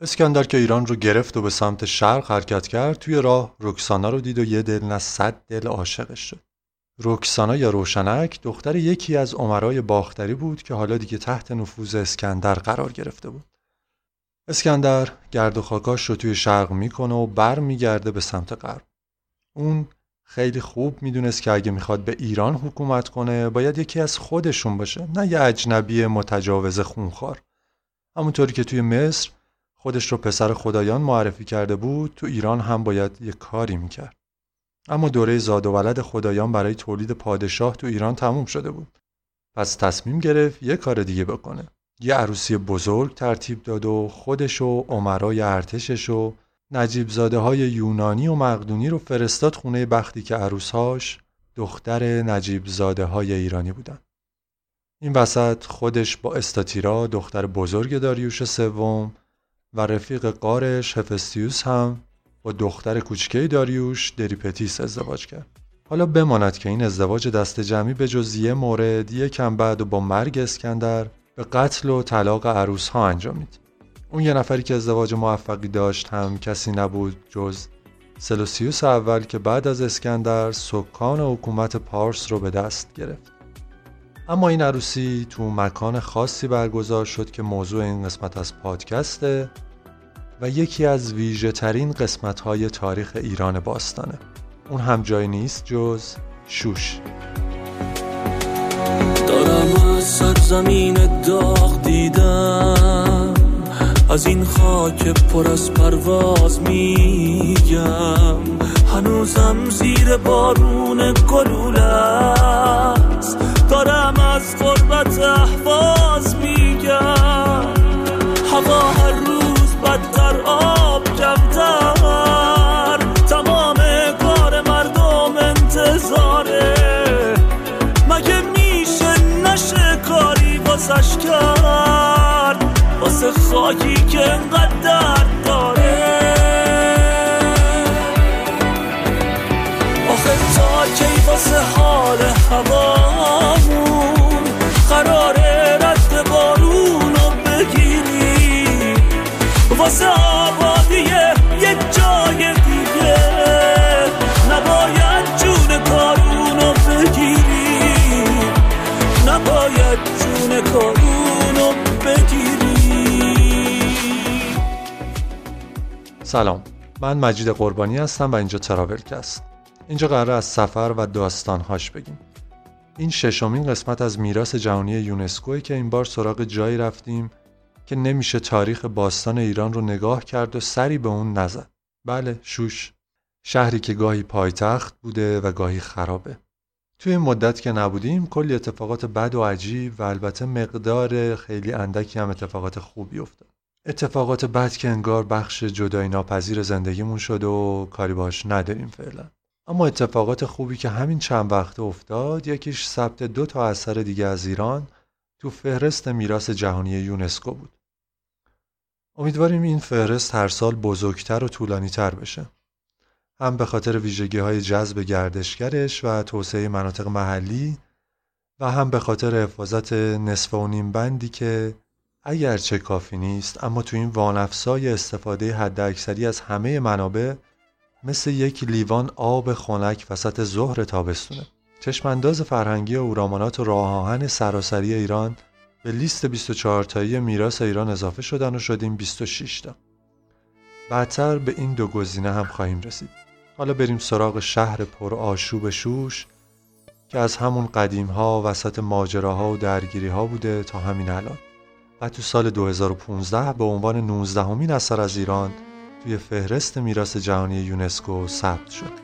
اسکندر که ایران رو گرفت و به سمت شرق حرکت کرد توی راه رکسانا رو دید و یه دل نه صد دل عاشقش شد. رکسانا یا روشنک دختر یکی از عمرای باختری بود که حالا دیگه تحت نفوذ اسکندر قرار گرفته بود. اسکندر گرد و خاکاش رو توی شرق می‌کنه و بر میگرده به سمت غرب. اون خیلی خوب می‌دونست که اگه می‌خواد به ایران حکومت کنه باید یکی از خودشون باشه نه یه اجنبی متجاوز خونخوار. همونطوری که توی مصر خودش رو پسر خدایان معرفی کرده بود تو ایران هم باید یه کاری می‌کرد. اما دوره زاد و ولد خدایان برای تولید پادشاه تو ایران تموم شده بود. پس تصمیم گرفت یه کار دیگه بکنه. یه عروسی بزرگ ترتیب داد و خودش و عمرای ارتشش و نجیب زاده های یونانی و مقدونی رو فرستاد خونه بختی که عروسهاش دختر نجیب زاده های ایرانی بودن. این وسط خودش با استاتیرا دختر بزرگ داریوش سوم و رفیق قارش هفستیوس هم با دختر کوچکه داریوش دریپتیس ازدواج کرد. حالا بماند که این ازدواج دست جمعی به جز یه مورد یکم بعد و با مرگ اسکندر به قتل و طلاق عروس ها انجامید. اون یه نفری که ازدواج موفقی داشت هم کسی نبود جز سلوسیوس اول که بعد از اسکندر سکان حکومت پارس رو به دست گرفت. اما این عروسی تو مکان خاصی برگزار شد که موضوع این قسمت از پادکسته و یکی از ویژه ترین قسمت های تاریخ ایران باستانه. اون هم جای نیست جز شوش. دارم از سرزمین داغ دیدم از این خاک پر از پرواز میگم هنوزم زیر بارون گلوله است دارم از قربت احواز میگم هوا هر روز بدتر واسش کرد. واسه خاکی که انقدر درد داره. آخه تا کی واسه حال هوامون قراره رد بارونو بگیری؟ واسه آبادی سلام. من مجید قربانی هستم و اینجا تراولکست. اینجا قرار از سفر و داستانهاش بگیم. این ششمین قسمت از میراث جهانی یونسکوی که این بار سراغ جایی رفتیم که نمیشه تاریخ باستان ایران رو نگاه کرد و سری به اون نزد. بله شوش. شهری که گاهی پایتخت بوده و گاهی خرابه. توی این مدت که نبودیم کلی اتفاقات بد و عجیب و البته مقدار خیلی اندکی هم اتفاقات خوبی افتاد. اتفاقات بد که انگار بخش جدای ناپذیر زندگیمون شد و کاری باش نداریم فعلا. اما اتفاقات خوبی که همین چند وقته افتاد یکیش ثبت دو تا اثر دیگه از ایران تو فهرست میراث جهانی یونسکو بود. امیدواریم این فهرست هر سال بزرگتر و طولانی تر بشه. هم به خاطر ویژگی های جذب گردشگرش و توسعه مناطق محلی و هم به خاطر حفاظت نصف و نیم بندی که اگرچه کافی نیست اما تو این وانفسای استفاده حداکثری از همه منابع مثل یک لیوان آب خنک وسط ظهر تابستونه. چشمانداز فرهنگی اورامانات و راه آهن سراسری ایران به لیست 24 تایی میراث ایران اضافه شدن و شدیم 26 تا. بعدتر به این دو گزینه هم خواهیم رسید. حالا بریم سراغ شهر پر آشوب شوش که از همون قدیم ها وسط ماجراها و درگیری ها بوده تا همین الان. تو سال 2015 به عنوان 19 همین اثر از ایران توی فهرست میراث جهانی یونسکو ثبت شد.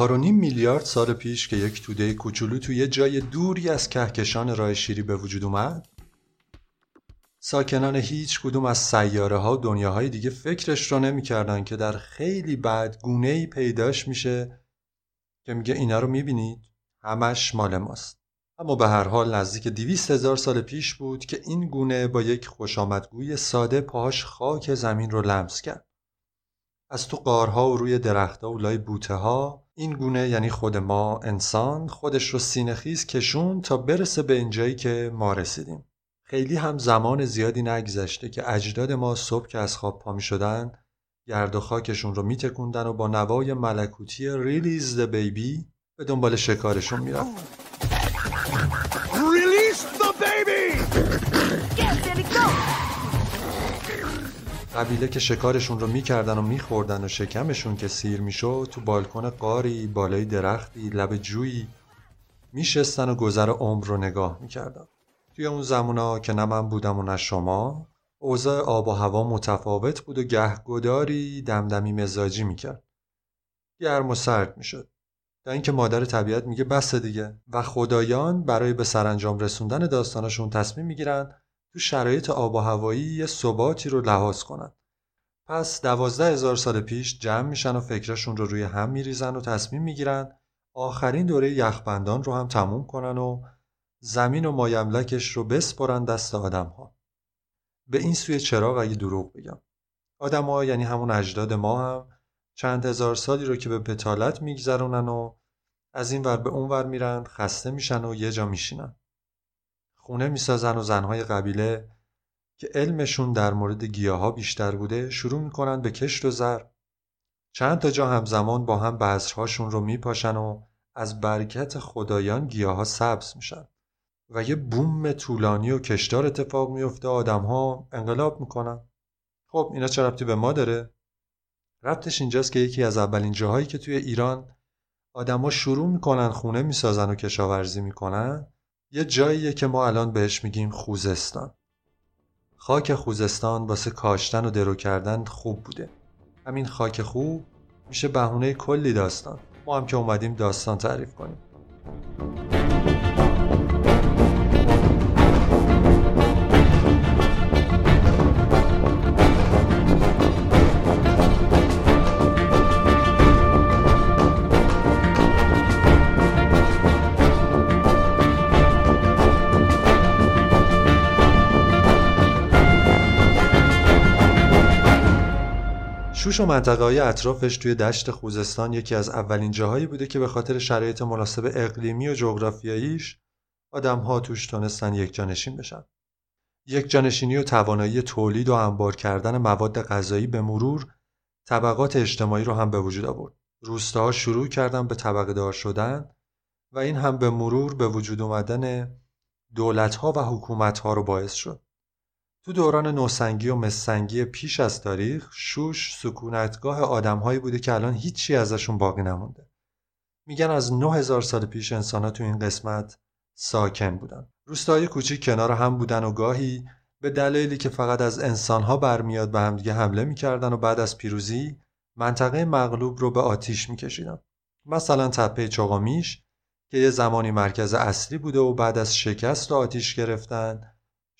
چهار و نیم میلیارد سال پیش که یک توده کوچولو توی یه جای دوری از کهکشان راه شیری به وجود اومد ساکنان هیچ کدوم از سیاره ها و دنیاهای دیگه فکرش رو نمی‌کردن که در خیلی بعد گونه ای پیداش میشه که میگه اینا رو می‌بینید همش مال ماست اما به هر حال نزدیک دیویست هزار سال پیش بود که این گونه با یک خوشامدگوی ساده پاهاش خاک زمین رو لمس کرد. از تو قارها و روی درختها و لای بوته ها این گونه یعنی خود ما انسان خودش رو سینخیز کشون تا برسه به اینجایی که ما رسیدیم. خیلی هم زمان زیادی نگذشته که اجداد ما صبح که از خواب پا می شدن گرد و خاکشون رو میتکوندن و با نوای ملکوتی ریلیز د بیبی به دنبال شکارشون می‌رفتن قبیله که شکارشون رو می‌کردن و میخوردن و شکمشون که سیر می‌شد تو بالکن قاری بالای درختی لب جویی میشستن و گذر عمر رو نگاه می‌کردن. توی اون زمونا که نه من بودم و نه شما اوضاع آب و هوا متفاوت بود و گهگداری دمدمی مزاجی می‌کرد. گرم و سرد می‌شد. تا اینکه مادر طبیعت میگه بس دیگه. و خدایان برای به سرانجام رسوندن داستانشون تصمیم می‌گیرن تو شرایط آب و هوایی یه ثباتی رو لحاظ کنن پس دوازده هزار سال پیش جمع میشن و فکرشون رو روی هم میریزن و تصمیم می‌گیرن آخرین دوره یخبندان رو هم تموم کنن و زمین و مایملکش رو بسپرن دست آدم ها. به این سوی چراغ اگه دروغ بگم. آدم ها یعنی همون اجداد ما هم چند هزار سالی رو که به بتالت میگذرونن و از این ور به اون ور میرن خسته میشن و یه جا میشینن. خونه می‌سازن و زنهای قبیله که علمشون در مورد گیاها بیشتر بوده شروع می‌کنن به کشت و زر. چند تا جا همزمان با هم بذرهاشون رو میپاشن و از برکت خدایان گیاها سبز میشن. و یه بوم طولانی و کشدار اتفاق میفته آدم ها انقلاب می‌کنن خب اینا چه ربطی به ما داره؟ ربطش اینجاست که یکی از اولین جاهایی که توی ایران آدما شروع می‌کنن خونه می‌سازن و کشاورزی می‌کنن یه جاییه که ما الان بهش میگیم خوزستان. خاک خوزستان واسه کاشتن و درو کردن خوب بوده. همین خاک خوب میشه بهونه کلی داستان. ما هم که اومدیم داستان تعریف کنیم. شوش و منطقه های اطرافش توی دشت خوزستان یکی از اولین جاهایی بوده که به خاطر شرایط مناسب اقلیمی و جغرافیاییش ها توش تونستن یک جانشین بشن. یک جانشینی و توانایی تولید و انبار کردن مواد غذایی به مرور طبقات اجتماعی رو هم به وجود آورد. روستاها شروع کردن به طبقه دار شدن و این هم به مرور به وجود اومدن دولت ها و حکومت ها رو باعث شد. تو دوران نوسنگی و مسنگی پیش از تاریخ شوش سکونتگاه آدمهایی بوده که الان هیچی ازشون باقی نمونده. میگن از 9000 سال پیش انسانها تو این قسمت ساکن بودن. روستاهای کوچیک کنار هم بودن و گاهی به دلیلی که فقط از انسانها برمیاد به همدیگه حمله می‌کردن و بعد از پیروزی منطقه مغلوب رو به آتیش میکشیدن. مثلا تپه چغامیش که یه زمانی مرکز اصلی بوده و بعد از شکست و آتیش گرفتن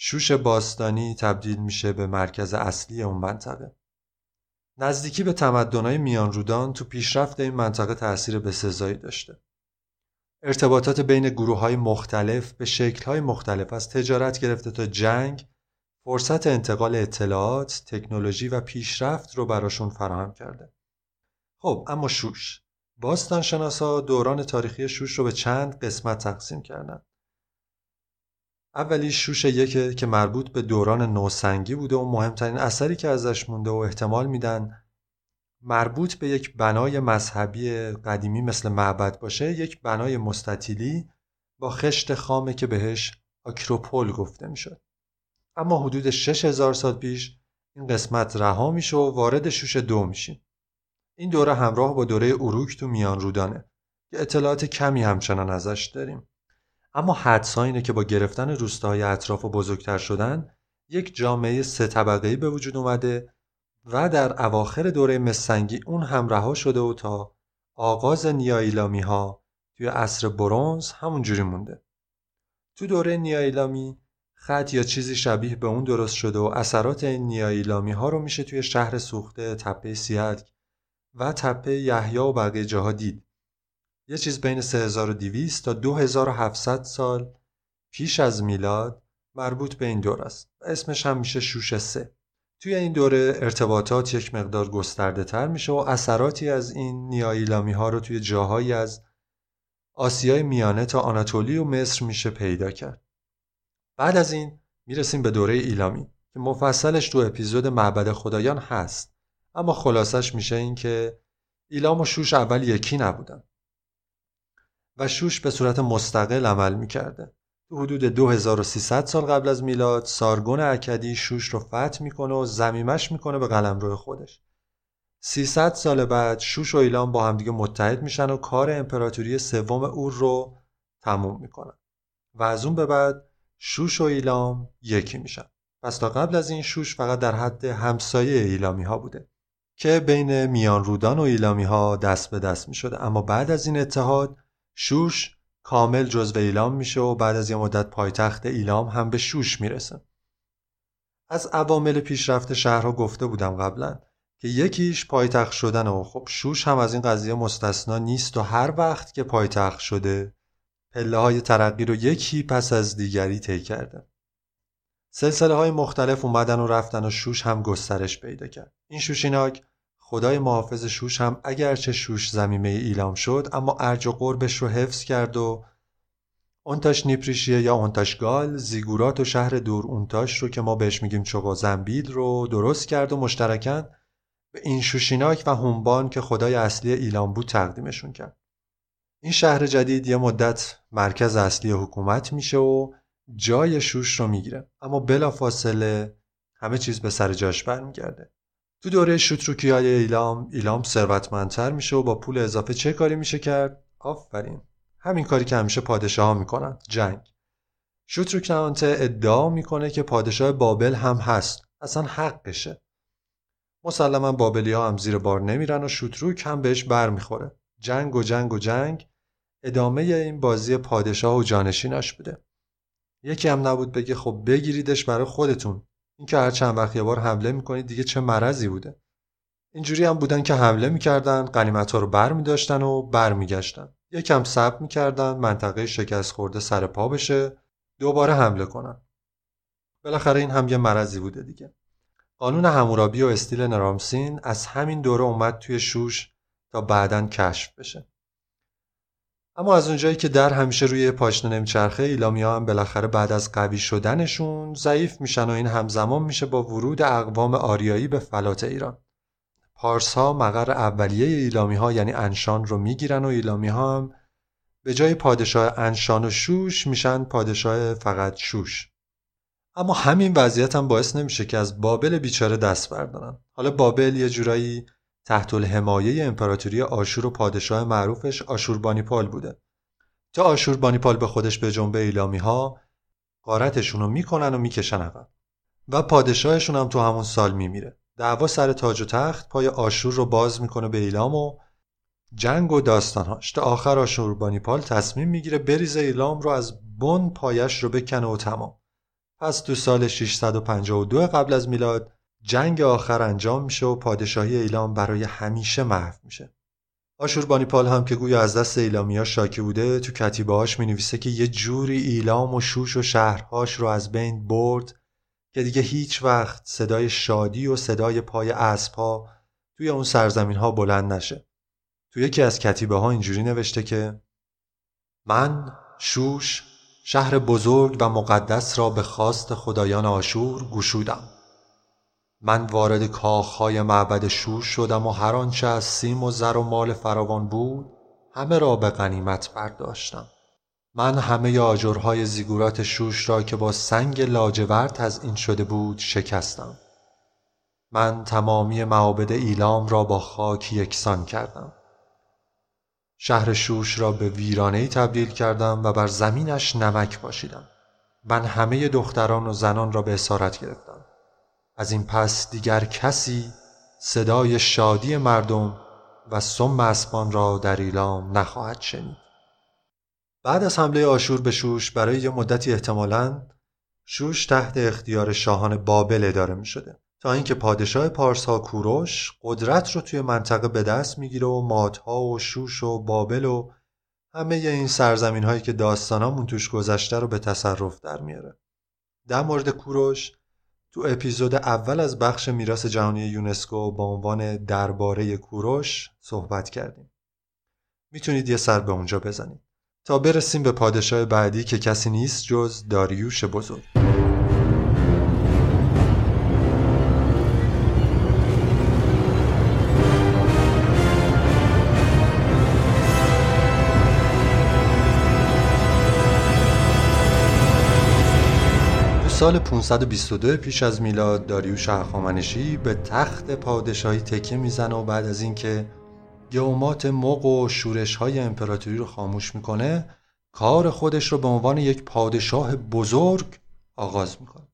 شوش باستانی تبدیل میشه به مرکز اصلی اون منطقه. نزدیکی به تمدنهای میان رودان تو پیشرفت این منطقه تأثیر بسزایی داشته. ارتباطات بین گروه های مختلف به شکل های مختلف از تجارت گرفته تا جنگ فرصت انتقال اطلاعات، تکنولوژی و پیشرفت رو براشون فراهم کرده. خب اما شوش باستانشناسا دوران تاریخی شوش رو به چند قسمت تقسیم کردن. اولی شوش یکه که مربوط به دوران نوسنگی بوده و مهمترین اثری که ازش مونده و احتمال میدن مربوط به یک بنای مذهبی قدیمی مثل معبد باشه یک بنای مستطیلی با خشت خامه که بهش آکروپول گفته می‌شد. اما حدود 6000 سال پیش این قسمت رها میشه و وارد شوش دو میشیم. این دوره همراه با دوره اروک تو میان رودانه که اطلاعات کمی همچنان ازش داریم. اما حدسا اینه که با گرفتن روستاهای اطراف و بزرگتر شدن یک جامعه سه طبقه‌ای به وجود اومده و در اواخر دوره مسنگی اون هم رها شده و تا آغاز نیایلامی ها توی عصر برونز همونجوری مونده. تو دوره نیایلامی خط یا چیزی شبیه به اون درست شده و اثرات این نیایلامی ها رو میشه توی شهر سوخته تپه سیادک و تپه یحیی و بقیه جاها دید. یه چیز بین 3200 تا 2700 سال پیش از میلاد مربوط به این دور است. و اسمش هم میشه شوش سه. توی این دوره ارتباطات یک مقدار گسترده تر میشه و اثراتی از این نیایلامی ها رو توی جاهایی از آسیای میانه تا آناتولی و مصر میشه پیدا کرد. بعد از این می‌رسیم به دوره ایلامی که مفصلش تو اپیزود معبد خدایان هست. اما خلاصش میشه این که ایلام و شوش اول یکی نبودن. و شوش به صورت مستقل عمل می‌کرده. تو حدود 2300 سال قبل از میلاد سارگون اکدی شوش رو فتح می‌کنه و زمیمش می‌کنه به قلمرو خودش. 300 سال بعد شوش و ایلام با همدیگه متحد میشن و کار امپراتوری سوم اور رو تموم می‌کنن. و از اون به بعد شوش و ایلام یکی میشن. پس تا قبل از این شوش فقط در حد همسایه ایلامی ها بوده که بین میان رودان و ایلامی ها دست به دست می شده اما بعد از این اتحاد شوش کامل جزو ایلام میشه و بعد از یه مدت پایتخت ایلام هم به شوش می‌رسه. از عوامل پیشرفت شهرها گفته بودم قبلا که یکیش پایتخت شدن و خب شوش هم از این قضیه مستثنا نیست و هر وقت که پایتخت شده پله های ترقی رو یکی پس از دیگری طی کرده. سلسله های مختلف اومدن و رفتن و شوش هم گسترش پیدا کرد. این شوشیناک خدای محافظ شوش هم اگرچه شوش زمیمه ایلام شد اما ارج و قربش رو حفظ کرد و اونتاش نیپریشیه یا اونتاش گال زیگورات و شهر دور اونتاش رو که ما بهش میگیم چوقا زنبیل رو درست کرد و مشترکن به این شوشیناک و هونبان که خدای اصلی ایلام بود تقدیمشون کرد. این شهر جدید یه مدت مرکز اصلی حکومت میشه و جای شوش رو می‌گیره. اما بلا فاصله همه چیز به سر جاش برمیگرده. تو دوره شوتروکی های ایلام ایلام ثروتمندتر میشه و با پول اضافه چه کاری میشه کرد؟ آفرین. همین کاری که همیشه پادشاه ها می‌کنن. جنگ. شوتروک نانته ادعا می‌کنه که پادشاه بابل هم هست. اصلا حقشه. مسلما بابلی ها هم زیر بار نمیرن و شوتروک هم بهش بر می‌خوره. جنگ و جنگ و جنگ ادامه این بازی پادشاه و جانشیناش بوده. یکی هم نبود بگه خب بگیریدش برای خودتون. اینکه هر چند وقت یه بار حمله می‌کنید دیگه چه مرضی بوده. اینجوری هم بودن که حمله می‌کردن قنیمت ها رو بر میداشتن و بر میگشتن یکم صبر می‌کردن منطقه شکست خورده سر پا بشه دوباره حمله کنن. بالاخره این هم یه مرضی بوده دیگه. قانون همورابی و استیل نرامسین از همین دوره اومد توی شوش تا بعدا کشف بشه. اما از اونجایی که در همیشه روی پاشنه نمیچرخه ایلامی ها هم بالاخره بعد از قوی شدنشون ضعیف میشن و این همزمان میشه با ورود اقوام آریایی به فلات ایران. پارس ها مقر اولیه ایلامی ها یعنی انشان رو می‌گیرن و ایلامی ها هم به جای پادشاه انشان و شوش میشن پادشاه فقط شوش. اما همین وضعیت هم باعث نمیشه که از بابل بیچاره دست بردارن. حالا بابل یه جورایی تحت الحمایه امپراتوری آشور و پادشاه معروفش آشوربانیپال بوده. تا آشوربانیپال به خودش به جنبه ایلامی ها قارتشون رو می‌کنن و می‌کشن عقب. و پادشاهشون هم تو همون سال میمیره. دعوا سر تاج و تخت پای آشور رو باز می‌کنه به ایلام و جنگ و داستانهاش. تا آخر آشوربانیپال تصمیم می‌گیره بریزه ایلام رو از بن پایش رو بکنه و تمام پس تو سال 652 قبل از میلاد جنگ آخر انجام میشه و پادشاهی ایلام برای همیشه محو میشه. آشوربانیپال هم که گویا از دست ایلامی شاکی بوده تو کتیبه می نویسه که یه جوری ایلام و شوش و شهرهاش رو از بین برد که دیگه هیچ وقت صدای شادی و صدای پای اسب توی اون سرزمین ها بلند نشه. تو یکی از کتیبه ها اینجوری نوشته که من شوش شهر بزرگ و مقدس را به خواست خدایان آشور گشودم. من وارد کاخهای معبد شوش شدم و هر آنچه از سیم و زر و مال فراوان بود همه را به غنیمت برداشتم. من همه آجرهای زیگورات شوش را که با سنگ لاجورد از این شده بود شکستم. من تمامی معابد ایلام را با خاک یکسان کردم. شهر شوش را به ویرانه تبدیل کردم و بر زمینش نمک باشیدم من همه دختران و زنان را به اسارت گرفتم. از این پس دیگر کسی صدای شادی مردم و سم اسبان را در ایلام نخواهد شنید. بعد از حمله آشور به شوش برای یه مدتی احتمالاً شوش تحت اختیار شاهان بابل اداره می شده تا اینکه پادشاه پارس ها کوروش قدرت رو توی منطقه به دست می‌گیره و مادها و شوش و بابل و همه این سرزمین هایی که داستانامون توش گذشته رو به تصرف در میاره. در مورد کوروش تو اپیزود اول از بخش میراث جهانی یونسکو با عنوان درباره کوروش صحبت کردیم. می‌تونید یه سر به اونجا بزنید. تا برسیم به پادشاه بعدی که کسی نیست جز داریوش بزرگ. سال 522 پیش از میلاد داریوش هخامنشی به تخت پادشاهی تکیه می‌زنه و بعد از اینکه گومات مق و شورش های امپراتوری رو خاموش می‌کنه کار خودش رو به عنوان یک پادشاه بزرگ آغاز می‌کنه.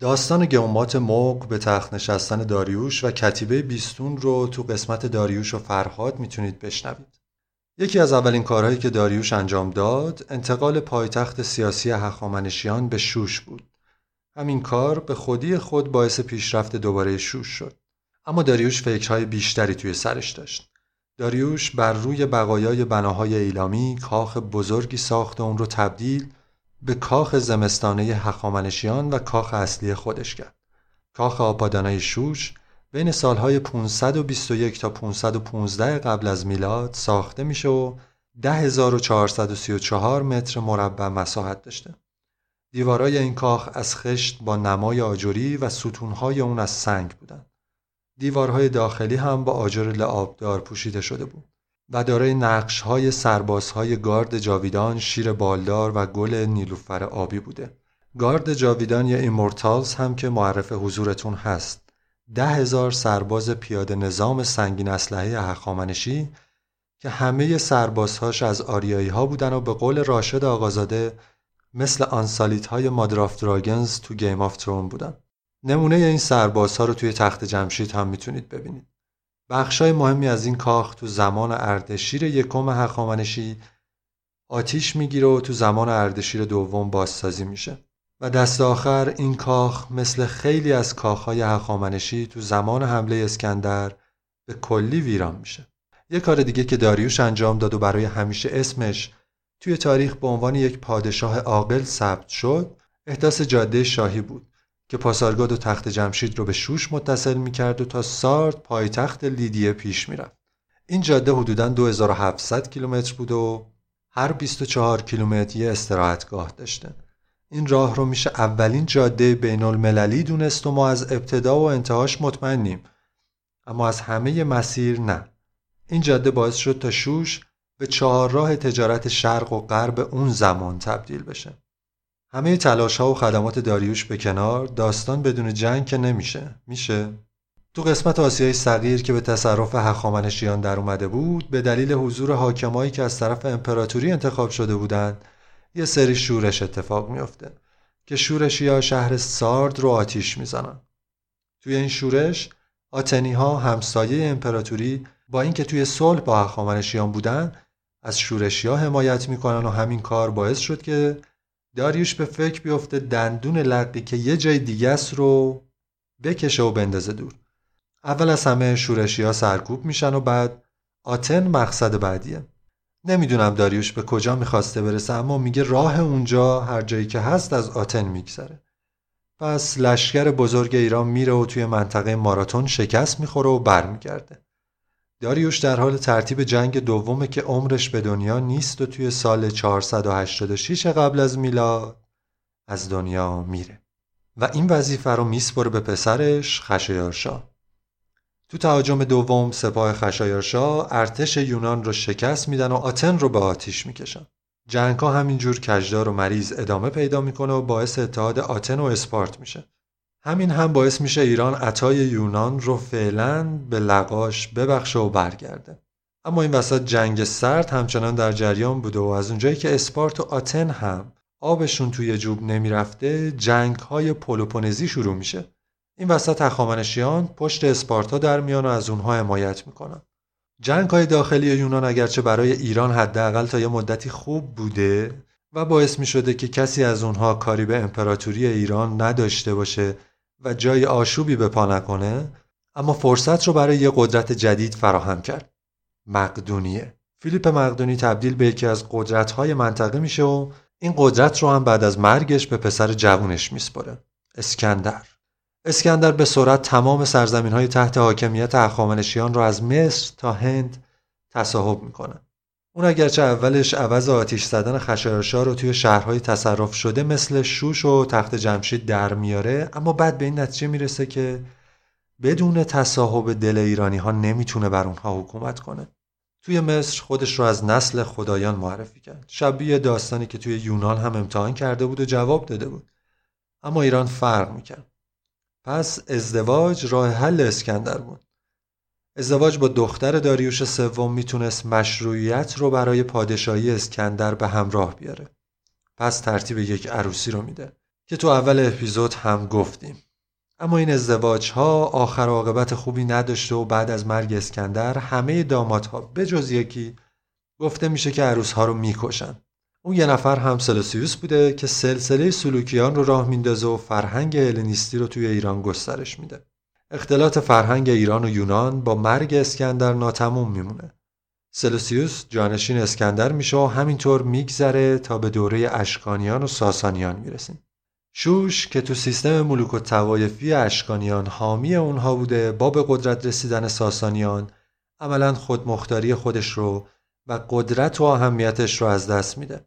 داستان گومات مق به تخت نشستن داریوش و کتیبه بیستون رو تو قسمت داریوش و فرهاد می‌تونید بشنوید. یکی از اولین کارهایی که داریوش انجام داد انتقال پایتخت سیاسی هخامنشیان به شوش بود. همین کار به خودی خود باعث پیشرفت دوباره شوش شد. اما داریوش فکرهای بیشتری توی سرش داشت. داریوش بر روی بقایای بناهای ایلامی کاخ بزرگی ساخت و اون رو تبدیل به کاخ زمستانه هخامنشیان و کاخ اصلی خودش کرد. کاخ آپادانای شوش بین سالهای 521 تا 515 قبل از میلاد ساخته میشه و 10434 متر مربع مساحت داشته. دیوارای این کاخ از خشت با نمای آجری و ستونهای اون از سنگ بودند. دیوارهای داخلی هم با آجر لعابدار پوشیده شده بود و دارای نقشهای سربازهای گارد جاویدان، شیر بالدار و گل نیلوفر آبی بوده. گارد جاویدان یا Immortals هم که معرف حضورتون هست. ده هزار سرباز پیاده نظام سنگین اسلحه هخامنشی که همه سربازهاش از آریایی ها بودن و به قول راشد آقازاده مثل Unsullied های Mother of Dragons تو Game of Thrones بودن. نمونه این سربازها رو توی تخت جمشید هم می‌تونید ببینید. بخشای مهمی از این کاخ تو زمان اردشیر یکم هخامنشی آتیش می‌گیره و تو زمان اردشیر دوم بازسازی میشه و دست آخر این کاخ مثل خیلی از کاخهای هخامنشی تو زمان حمله اسکندر به کلی ویران میشه. یه کار دیگه که داریوش انجام داد و برای همیشه اسمش توی تاریخ به عنوان یک پادشاه عاقل ثبت شد احداث جاده شاهی بود که پاسارگاد و تخت جمشید رو به شوش متصل می‌کرد و تا سارد پایتخت لیدیه پیش می‌رفت. این جاده حدوداً 2700 کیلومتر بود و هر 24 کیلومتر یه استراحتگاه داشته. این راه رو میشه اولین جاده بین المللی دونست و ما از ابتدا و انتهاش مطمئنیم. اما از همه مسیر نه. این جاده باعث شد تا شوش به چهارراه تجارت شرق و غرب اون زمان تبدیل بشه. همه تلاش ها و خدمات داریوش به کنار داستان بدون جنگ که نمیشه. میشه؟ تو قسمت آسیای صغیر که به تصرف هخامنشیان در اومده بود به دلیل حضور حاکمایی که از طرف امپراتوری انتخاب شده بودند یه سری شورش اتفاق میافته که شورشی ها شهر سارد رو آتیش می‌زنن. توی این شورش آتنی ها همسایه امپراتوری با اینکه توی صلح با هخامنشیان بودن از شورشی ها حمایت می‌کنن و همین کار باعث شد که داریوش به فکر بیفته دندون لقی که یه جای دیگه است رو بکشه و بندازه دور. اول از همه شورشی ها سرکوب میشن و بعد آتن مقصد بعدیه. نمی‌دونم داریوش به کجا می‌خواسته برسه اما میگه راه اونجا هر جایی که هست از آتن میگذره. پس لشکر بزرگ ایران میره و توی منطقه ماراتون شکست می‌خوره و برمیگرده. داریوش در حال ترتیب جنگ دومه که عمرش به دنیا نیست و توی سال 486 قبل از میلاد از دنیا میره. و این وظیفه رو میسپره به پسرش خشایارشا. تو تهاجم دوم سپاه خشایارشا ارتش یونان رو شکست میدن و آتن رو به آتیش می‌کشن. جنگ ها همینجور کجدار و مریض ادامه پیدا می‌کنه و باعث اتحاد آتن و اسپارت میشه. همین هم باعث میشه ایران عطای یونان رو فعلا به لقاش ببخشه و برگرده. اما این وسط جنگ سرد همچنان در جریان بوده و از اونجایی که اسپارت و آتن هم آبشون توی جوب نمی‌رفته جنگ های پولوپونزی شروع میشه. این وسط هخامنشیان پشت اسپارتا در میان و از اونها حمایت می‌کنن. جنگ های داخلی یونان اگرچه برای ایران حداقل تا یه مدتی خوب بوده و باعث می شده که کسی از اونها کاری به امپراتوری ایران نداشته باشه و جای آشوبی به پا نکنه اما فرصت رو برای یه قدرت جدید فراهم کرد. مقدونیه. فیلیپ مقدونی تبدیل به یکی از قدرت‌های منطقه میشه و این قدرت رو هم بعد از مرگش به پسر جوونش میسپره اسکندر. اسکندر به سرعت تمام سرزمین های تحت حاکمیت اخامنشیان رو از مصر تا هند تصاحب می‌کنه. اون اگرچه اولش عوض آتیش زدن خشایارشا رو توی شهرهای تصرف شده مثل شوش و تخت جمشید در میاره اما بعد به این نتیجه می‌رسه که بدون تصاحب دل ایرانی ها نمی‌تونه بر اونها حکومت کنه. توی مصر خودش رو از نسل خدایان معرفی کرد. شبیه داستانی که توی یونان هم امتحان کرده بود و جواب داده بود. اما ایران فرق می‌کرد. پس ازدواج راه حل اسکندر بود. ازدواج با دختر داریوش سوم می‌تونست مشروعیت رو برای پادشاهی اسکندر به همراه بیاره. پس ترتیب یک عروسی رو میده که تو اول اپیزود هم گفتیم. اما این ازدواج ها آخر عاقبت خوبی نداشته و بعد از مرگ اسکندر همه دامادها جز یکی گفته میشه که عروس ها رو می‌کشن. اون یه نفر هم سلوسیوس بوده که سلسله سلوکیان رو راه میندازه و فرهنگ هلنیستی رو توی ایران گسترش میده. اختلاط فرهنگ ایران و یونان با مرگ اسکندر ناتموم میمونه سلوسیوس جانشین اسکندر میشه و همینطور میگذره تا به دوره اشکانیان و ساسانیان می‌رسیم شوش که تو سیستم ملوک و توایفی اشکانیان حامی اونها بوده با به قدرت رسیدن ساسانیان عملا خودمختاری خودش رو و قدرت و اهمیتش رو از دست میده.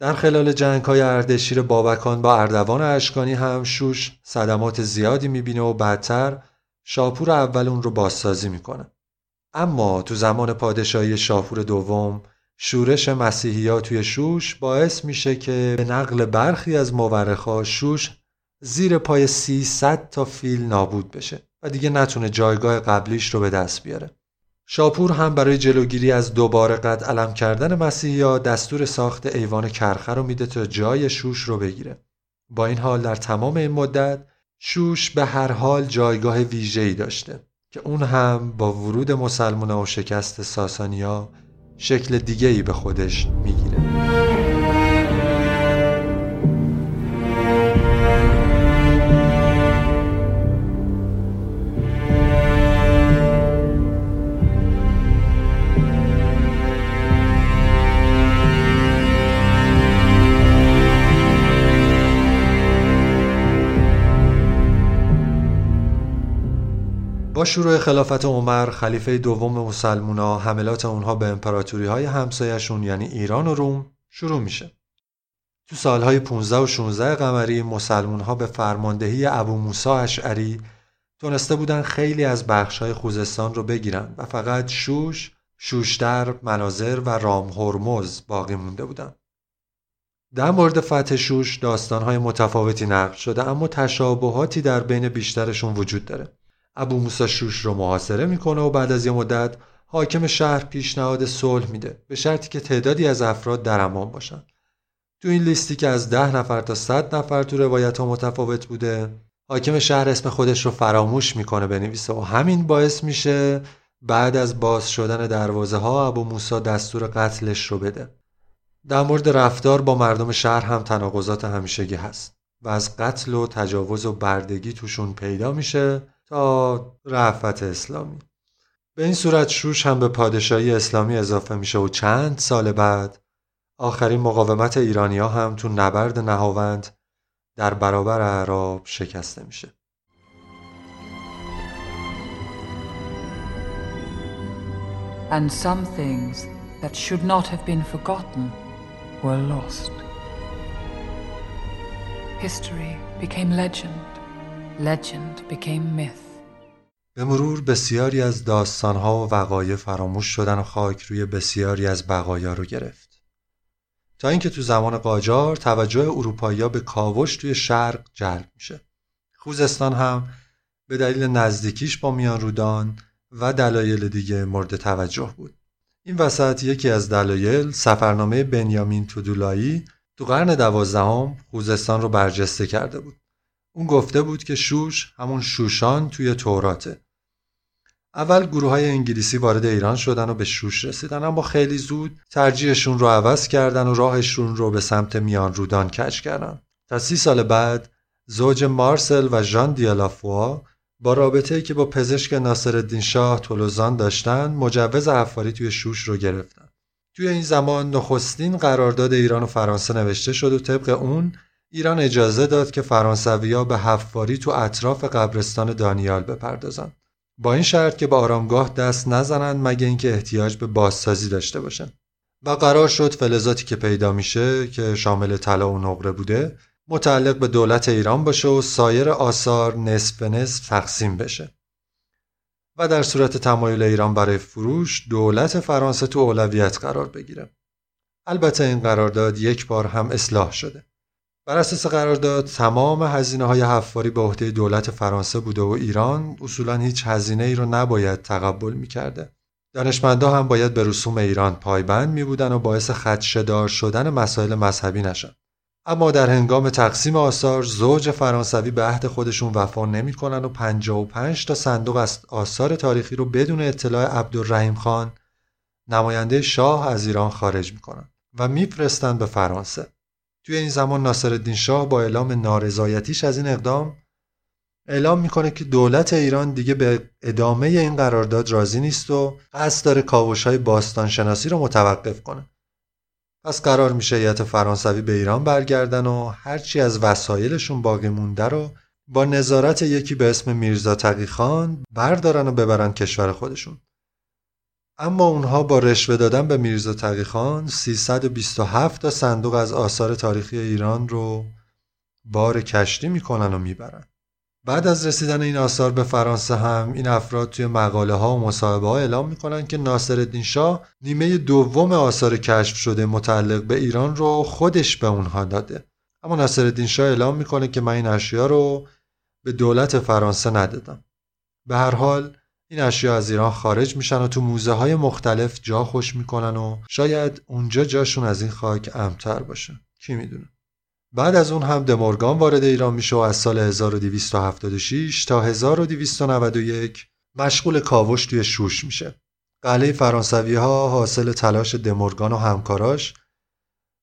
در خلال جنگ های اردشیر بابکان با اردوان اشکانی هم شوش صدمات زیادی می‌بینه و بعدتر شاپور اول اون رو بازسازی می‌کنه. اما تو زمان پادشاهی شاپور دوم شورش مسیحی توی شوش باعث میشه که به نقل برخی از مورخا شوش زیر پای 300 تا فیل نابود بشه و دیگه نتونه جایگاه قبلیش رو به دست بیاره. شاپور هم برای جلوگیری از دوباره قد علم کردن مسیحی دستور ساخت ایوان کرخه رو میده تا جای شوش رو بگیره. با این حال در تمام این مدت شوش به هر حال جایگاه ویژه‌ای داشته که اون هم با ورود مسلمان و شکست ساسانیا شکل دیگه ای به خودش می‌گیره. با شروع خلافت عمر خلیفه دوم مسلمونا حملات اونها به امپراتوری های همسایشون یعنی ایران و روم شروع میشه. تو سالهای 15 و 16 قمری مسلمون ها به فرماندهی ابو موسا اشعری تونسته بودن خیلی از بخش های خوزستان رو بگیرن و فقط شوش، شوشتر، مناظر و رام هرمز باقی مونده بودن. در مورد فتح شوش های متفاوتی نقل شده اما تشابهاتی در بین بیشترشون وجود داره. ابو موسا شوش رو محاصره می‌کنه و بعد از یه مدت حاکم شهر پیشنهاد صلح میده به شرطی که تعدادی از افراد در امان باشن. تو این لیستی که از ده نفر تا صد نفر تو روایت ها متفاوت بوده حاکم شهر اسم خودش رو فراموش می‌کنه بنویسه و همین باعث میشه بعد از باز شدن دروازه ها ابو موسا دستور قتلش رو بده. در مورد رفتار با مردم شهر هم تناقضات همیشگی هست و از قتل و تجاوز و بردگی توشون پیدا میشه. تا رفت اسلامی به این صورت شوش هم به پادشاهی اسلامی اضافه میشه و چند سال بعد آخرین مقاومت ایرانیا هم تو نبرد نهاوند در برابر اعراب شکسته میشه And some things that should not have been forgotten were lost. History became legend. Legend became myth. به مرور بسیاری از داستانها و وقایع فراموش شدن و خاک روی بسیاری از بقایا رو گرفت. تا اینکه تو زمان قاجار توجه اروپایی به کاوش توی شرق جلب میشه. خوزستان هم به دلیل نزدیکیش با میان رودان و دلایل دیگه مورد توجه بود. این وسط یکی از دلایل سفرنامه بنیامین تودولایی تو قرن دوازدهم خوزستان رو برجسته کرده بود. اون گفته بود که شوش همون شوشان توی توراته. اول گروه های انگلیسی وارد ایران شدن و به شوش رسیدن اما خیلی زود ترجیحشون رو عوض کردن و راهشون رو به سمت میان رودان کج کردن. تا سی سال بعد زوج مارسل و ژان دیالافوا با رابطه که با پزشک ناصرالدین شاه تولوزان داشتن مجوز حفاری توی شوش رو گرفتن. توی این زمان نخستین قرارداد ایران و فرانسه نوشته شد و طبق اون ایران اجازه داد که فرانسویا به حفاری تو اطراف قبرستان دانیال بپردازن با این شرط که به آرامگاه دست نزنند مگه اینکه احتیاج به بازسازی داشته باشن و قرار شد فلزاتی که پیدا میشه که شامل طلا و نقره بوده متعلق به دولت ایران باشه و سایر آثار نصف به نصف تقسیم بشه. و در صورت تمایل ایران برای فروش دولت فرانسه تو اولویت قرار بگیره. البته این قرارداد یک بار هم اصلاح شده. بر اساس قرارداد تمام هزینه های حفاری به عهده دولت فرانسه بوده و ایران اصولا هیچ هزینه ای رو نباید تقبل می‌کرده. دانشمندا هم باید به رسوم ایران پایبند می بودن و باعث خدشدار شدن مسائل مذهبی نشن. اما در هنگام تقسیم آثار زوج فرانسوی به عهد خودشون وفا نمی‌کنن و 55 تا صندوق از آثار تاریخی رو بدون اطلاع عبدالرحیم خان نماینده شاه از ایران خارج می‌کنن و میفرستند به فرانسه. توی این زمان ناصرالدین شاه با اعلام نارضایتیش از این اقدام اعلام می‌کنه که دولت ایران دیگه به ادامه این قرارداد راضی نیست و قصد داره کاوش های باستان شناسی رو متوقف کنه. پس قرار میشه هیئت فرانسوی به ایران برگردن و هرچی از وسایلشون باقی مونده رو با نظارت یکی به اسم میرزا تقی بردارن و ببرن کشور خودشون. اما اونها با رشوه دادن به میرزا تقی خان 327 تا صندوق از آثار تاریخی ایران رو بار کشتی می‌کنن و می‌برن. بعد از رسیدن این آثار به فرانسه هم این افراد توی مقاله ها و مصاحبه ها اعلام می‌کنن که ناصرالدین شاه نیمه دوم آثار کشف شده متعلق به ایران رو خودش به اونها داده اما ناصرالدین شاه اعلام می‌کنه که من این اشیا رو به دولت فرانسه ندادم به هر حال این اشیا از ایران خارج میشن و تو موزه های مختلف جا خوش می‌کنن و شاید اونجا جاشون از این خاک امتر باشه کی می‌دونه بعد از اون هم دمورگان وارد ایران میشه و از سال 1276 تا 1291 مشغول کاوش توی شوش میشه. قلعه فرانسوی ها حاصل تلاش دمورگان و همکاراش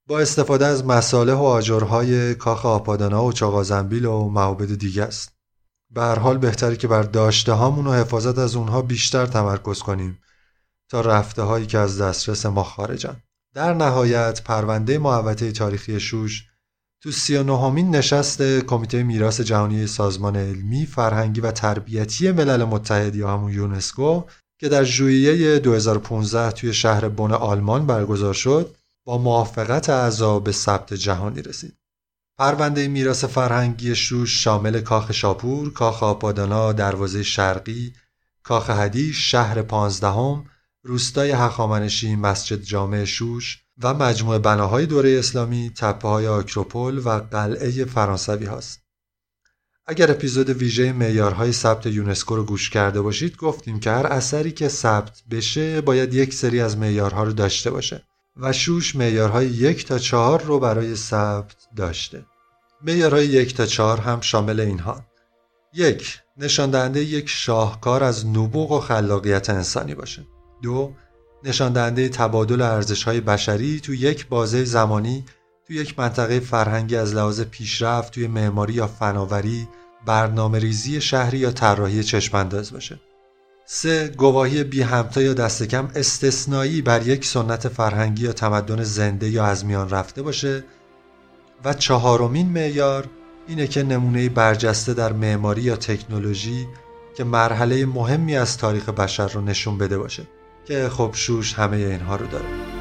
با استفاده از مصالح و آجرهای کاخ آپادانا و چاقازنبیل و معابد دیگه است. به هر حال بهتره که بر داشته هامون و حفاظت از اونها بیشتر تمرکز کنیم تا رفته هایی که از دسترس ما خارجن. در نهایت پرونده محوطه تاریخی شوش تو سی و نهمین نشست کمیته میراث جهانی سازمان علمی فرهنگی و تربیتی ملل متحد یا همون یونسکو که در ژوئیه 2015 توی شهر بن آلمان برگزار شد با موافقت اعضا به ثبت جهانی رسید. پرونده میراث فرهنگی شوش شامل کاخ شاپور، کاخ آپادانا، دروازه شرقی، کاخ هدیش، شهر پانزدهم، روستای هخامنشی، مسجد جامع شوش، و مجموعه بناهای دوره اسلامی، تپه های آکروپول و قلعه فرانسوی هاست. اگر اپیزود ویژه معیارهای ثبت یونسکو رو گوش کرده باشید گفتیم که هر اثری که ثبت بشه باید یک سری از معیارها رو داشته باشه و شوش معیارهای یک تا چهار رو برای ثبت داشته. معیارهای یک تا چهار هم شامل اینها یک نشان دهنده یک شاهکار از نبوغ و خلاقیت انسانی باشه. دو نشان دهنده تبادل ارزش های بشری تو یک بازه زمانی تو یک منطقه فرهنگی از لحاظ پیشرفت توی معماری یا فناوری برنامه ریزی شهری یا طراحی چشمانداز باشه سه گواهی بی همتا یا دست کم استثنایی بر یک سنت فرهنگی یا تمدن زنده یا از میان رفته باشه. و چهارمین معیار اینه که نمونه برجسته در معماری یا تکنولوژی که مرحله مهمی از تاریخ بشر رو نشون بده باشه. که خب شوش همه اینها رو داره.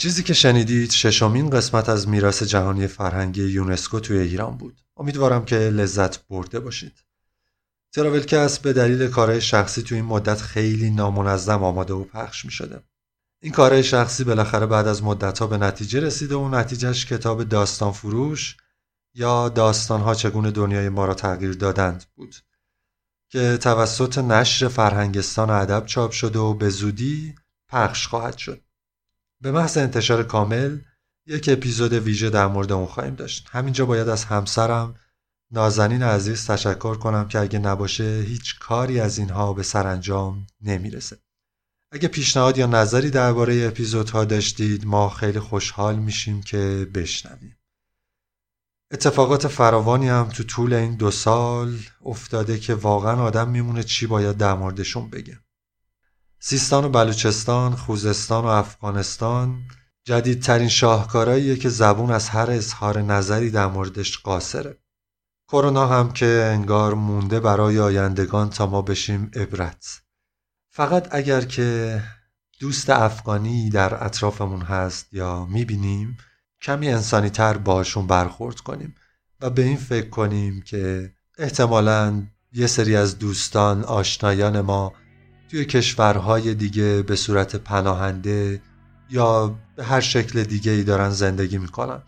چیزی که شنیدید ششمین قسمت از میراث جهانی فرهنگی یونسکو توی ایران بود. امیدوارم که لذت برده باشید. تراولکست به دلیل کارهای شخصی تو این مدت خیلی نامنظم آماده و پخش می شده. این کارهای شخصی بالاخره بعد از مدت ها به نتیجه رسیده و نتیجهش کتاب داستان فروش یا داستان ها چگونه دنیای ما را تغییر دادند بود که توسط نشر فرهنگستان ادب چاپ شده و به زودی پخش خواهد شد. به محض انتشار کامل یک اپیزود ویژه در مورد اون خواهیم داشت. همینجا باید از همسرم نازنین عزیز تشکر کنم که اگه نباشه هیچ کاری از اینها به سرانجام نمی‌رسه. اگه پیشنهاد یا نظری درباره اپیزودها داشتید ما خیلی خوشحال میشیم که بشنویم. اتفاقات فراوانی هم تو طول این دو سال افتاده که واقعا آدم میمونه چی باید در موردشون بگه. سیستان و بلوچستان، خوزستان و افغانستان جدیدترین شاهکاراییه که زبون از هر اظهار نظری در موردش قاصره. کرونا هم که انگار مونده برای آیندگان تا ما بشیم عبرت. فقط اگر که دوست افغانی در اطرافمون هست یا می‌بینیم کمی انسانی تر باشون برخورد کنیم و به این فکر کنیم که احتمالا یه سری از دوستان آشنایان ما توی کشورهای دیگه به صورت پناهنده یا به هر شکل دیگه ای دارن زندگی می‌کنن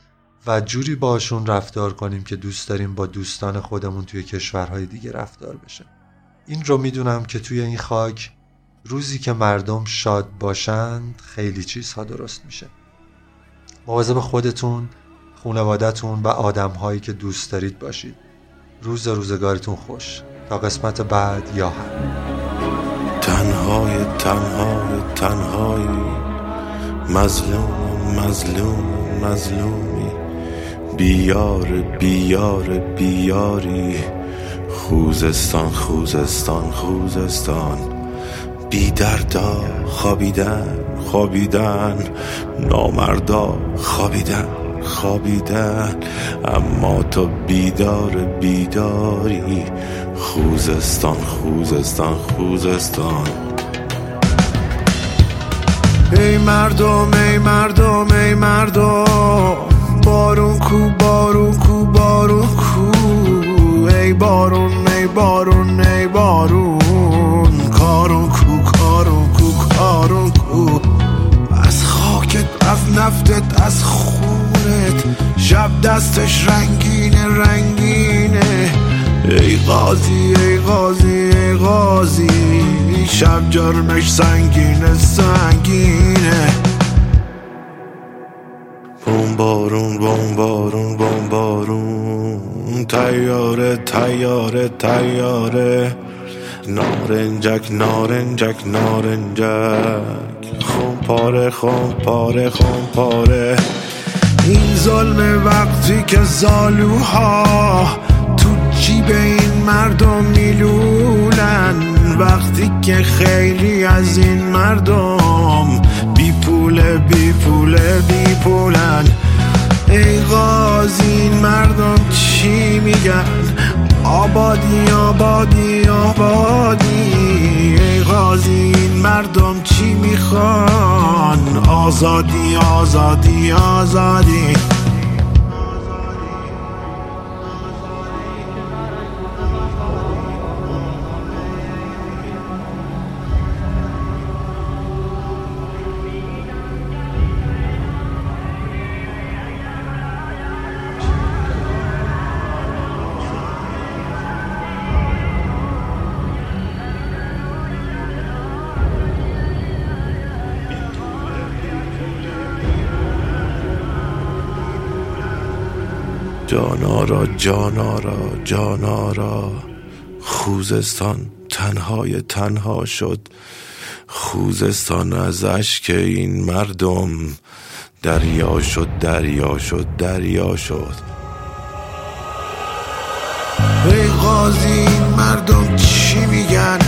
و جوری باشون رفتار کنیم که دوست داریم با دوستان خودمون توی کشورهای دیگه رفتار بشه. این رو می‌دونم که توی این خاک روزی که مردم شاد باشند خیلی چیزها درست میشه. مواظب خودتون خونوادتون و آدمهایی که دوست دارید باشید. روز روزگارتون خوش. تا قسمت بعد یا هم تنهای تنهای تنهای مظلوم مظلوم مظلومی. بیار بیار بیاری. خوزستان خوزستان خوزستان. بی دردا خوابیدن خوابیدن. نامردا خوابیدن. خوابیدن اما تو بیدار بیداری. خوزستان خوزستان خوزستان. ای مردم ای مردم ای مردم. بارون کو بارون کو بارون کو. ای بارون ای بارون ای بارون. کارون کو کارون کو کارون کو. از خاکت از نفتت از خونت شب دستش رنگینه رنگینه. ای قاضی ای قاضی ای قاضی. شب جرمش سنگینه سنگینه. بوم بارون بوم بارون بوم بارون. تیاره تیاره تیاره. نارنجک نارنجک نارنجک. خون پاره خون پاره خون پاره این ظلم وقتی که زالوها تو جیب این مردم میلولن وقتی که خیلی از این مردم بی پوله بی پوله بی پولن. ای غازی این مردم چی میگن؟ آبادی آبادی آبادی. ای غازی این مردم چی می‌خوان؟ آزادی آزادی آزادی. جانارا جانارا جانارا خوزستان تنهای تنها شد. خوزستان از اشک این مردم. دریا شد دریا شد دریا شد. ای قاضی این مردم چی میگن؟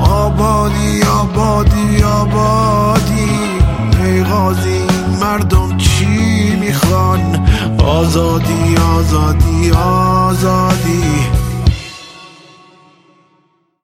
آبادی آبادی آبادی. ای قاضی این مردم چی می‌خوان؟ آزادی آزادی آزادی.